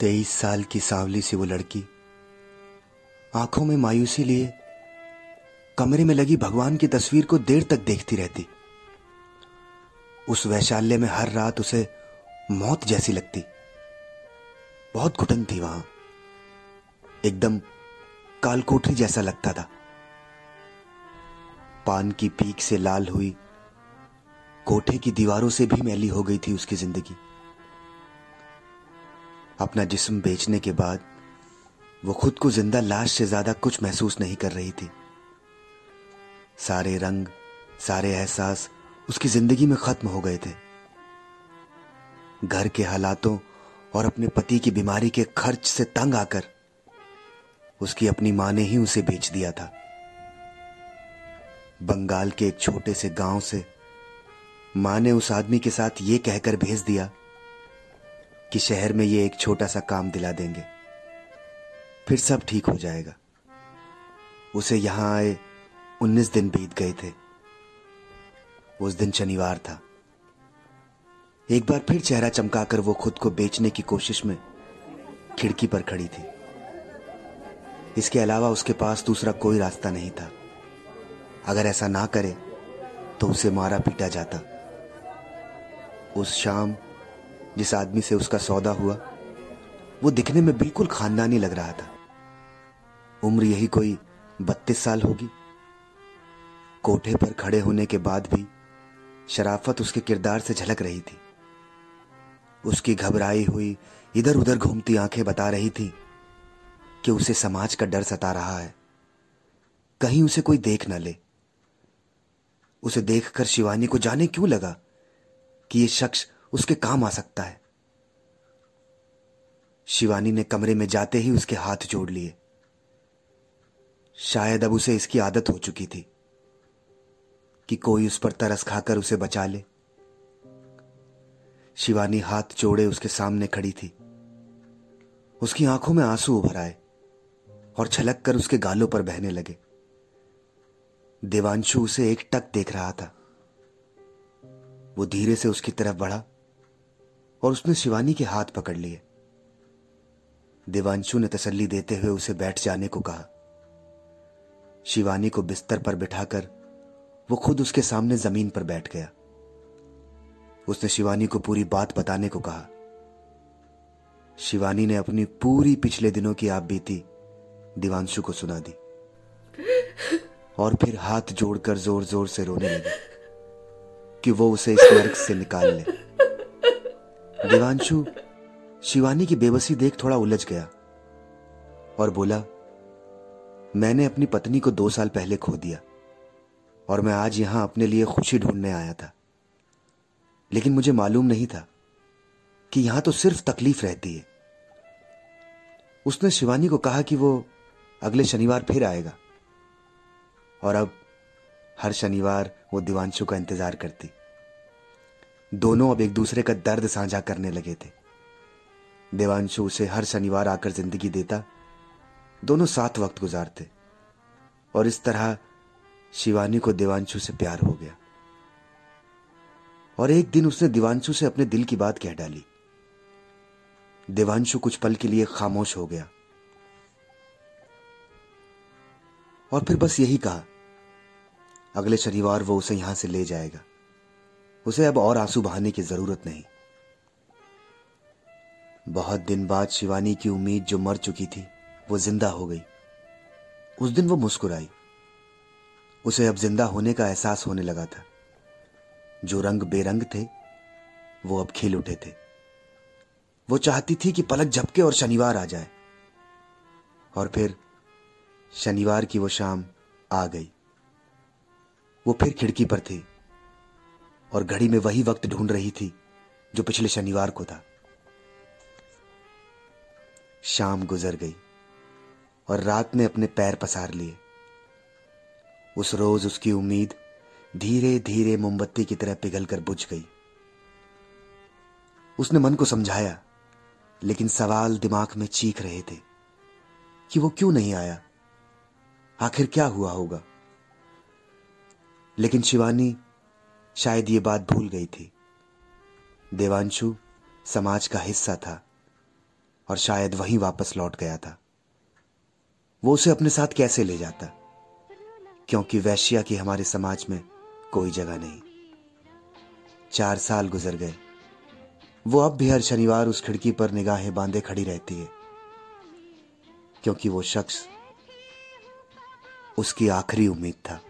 तेईस साल की सांवली सी वो लड़की आँखों में मायूसी लिए कमरे में लगी भगवान की तस्वीर को देर तक देखती रहती। उस वैशाल्य में हर रात उसे मौत जैसी लगती। बहुत घुटन थी वहाँ। एकदम कालकोठरी जैसा लगता था। पान की पीक से लाल हुई, कोठे की दीवारों से भी मैली हो गई थी उसकी ज़िंदगी। अपना जिस्म बेचने के बाद, वो खुद को ज़िंदा लाश से ज़्यादा कुछ महसूस नहीं कर रही थी। सारे रंग, सारे एहसास उसकी ज़िंदगी में खत्म हो गए थे। घर के हालातों और अपने पति की बीमारी के खर्च से तंग आकर उसकी अपनी माँ ने ही उसे बेच दिया था। बंगाल के एक छोटे से गाँव से माँ ने उस आदमी के साथ ये कहकर भेज दिया कि शहर में ये एक छोटा सा काम दिला देंगे। फिर सब ठीक हो जाएगा। उसे यहाँ आए, उन्नीस दिन बीत गए थे। उस दिन शनिवार था। एक बार फिर चेहरा चमकाकर वो खुद को बेचने की कोशिश में खिड़की पर खड़ी थी। इसके अलावा उसके पास दूसरा कोई रास्ता नहीं था। अगर ऐसा ना करे तो उसे मारा पीटा जाता। उस शाम जिस आदमी से उसका सौदा हुआ, वो दिखने में बिल्कुल खानदानी लग रहा था। उम्र यही कोई बत्तीस साल होगी। कोठे पर खड़े होने के बाद भी शराफत उसके किरदार से झलक रही थी। उसकी घबराई हुई इधर उधर घूमती आँखें बता रही थी कि उसे समाज का डर सता रहा है। कहीं उसे कोई देख न ले। उसे देखकर शिवानी को जाने क्यों लगा कि यह शख्स उसके काम आ सकता है। शिवानी ने कमरे में जाते ही उसके हाथ जोड़ लिए। शायद अब उसे इसकी आदत हो चुकी थी कि कोई उस पर तरस खाकर उसे बचा ले। शिवानी हाथ जोड़े उसके सामने खड़ी थी। उसकी आँखों में आँसू उभर आए और छलक कर उसके गालों पर बहने लगे। देवांशु उसे एक टक देख रहा था। वो धीरे से उसकी तरफ़ बढ़ा। और उसने शिवानी के हाथ पकड़ लिए। देवांशु ने तसल्ली देते हुए उसे बैठ जाने को कहा। शिवानी को बिस्तर पर बिठाकर वो खुद उसके सामने ज़मीन पर बैठ गया। उसने शिवानी को पूरी बात बताने को कहा। शिवानी ने अपनी पूरी पिछले दिनों की आप बीती दिवांशु को सुना दी। और फिर हाथ जोड़कर ज़ोर ज़ोर से रोने लगी कि वो उसे इस नर्क से निकाल ले। देवांशु शिवानी की बेबसी देख थोड़ा उलझ गया और बोला, मैंने अपनी पत्नी को दो साल पहले खो दिया और मैं आज यहाँ अपने लिए खुशी ढूँढने आया था। लेकिन मुझे मालूम नहीं था कि यहाँ तो सिर्फ़ तकलीफ़ रहती है। उसने शिवानी को कहा कि वो अगले शनिवार फिर आएगा और अब हर शनिवार वो दिवांशु का इंतज़ार करती। दोनों अब एक दूसरे का दर्द साझा करने लगे थे। देवांशु उसे हर शनिवार आकर ज़िंदगी देता। दोनों साथ वक्त गुजारते। और इस तरह शिवानी को देवांशु से प्यार हो गया। और एक दिन उसने दिवांशु से अपने दिल की बात कह डाली। देवांशु कुछ पल के लिए खामोश हो गया। और फिर बस यही कहा, अगले शनिवार वो उसे यहाँ से ले जाएगा। उसे अब और आँसू बहाने की ज़रूरत नहीं। बहुत दिन बाद शिवानी की उम्मीद जो मर चुकी थी, वो ज़िंदा हो गई। उस दिन वो मुस्कुराई। उसे अब ज़िंदा होने का एहसास होने लगा था। जो रंग बेरंग थे, वो अब खिल उठे थे। वो चाहती थी कि पलक झपके और शनिवार आ जाए। और फिर शनिवार की वो शाम आ गई। वो फिर खिड़की पर थी। और घड़ी में वही वक्त ढूंढ रही थी, जो पिछले शनिवार को था। शाम गुजर गई और रात ने अपने पैर पसार लिए। उस रोज उसकी उम्मीद धीरे धीरे मोमबत्ती की तरह पिघलकर बुझ गई। उसने मन को समझाया, लेकिन सवाल दिमाग में चीख रहे थे कि वो क्यों नहीं आया? आखिर क्या हुआ होगा? लेकिन शिवानी शायद ये बात भूल गई थी। देवांशु समाज का हिस्सा था और शायद वहीं वापस लौट गया था। वो उसे अपने साथ कैसे ले जाता? क्योंकि वैश्या की हमारे समाज में कोई जगह नहीं। चार साल गुजर गए। वो अब भी हर शनिवार उस खिड़की पर निगाहें बांधे खड़ी रहती है। क्योंकि वो शख्स उसकी आखिरी उम्मीद था।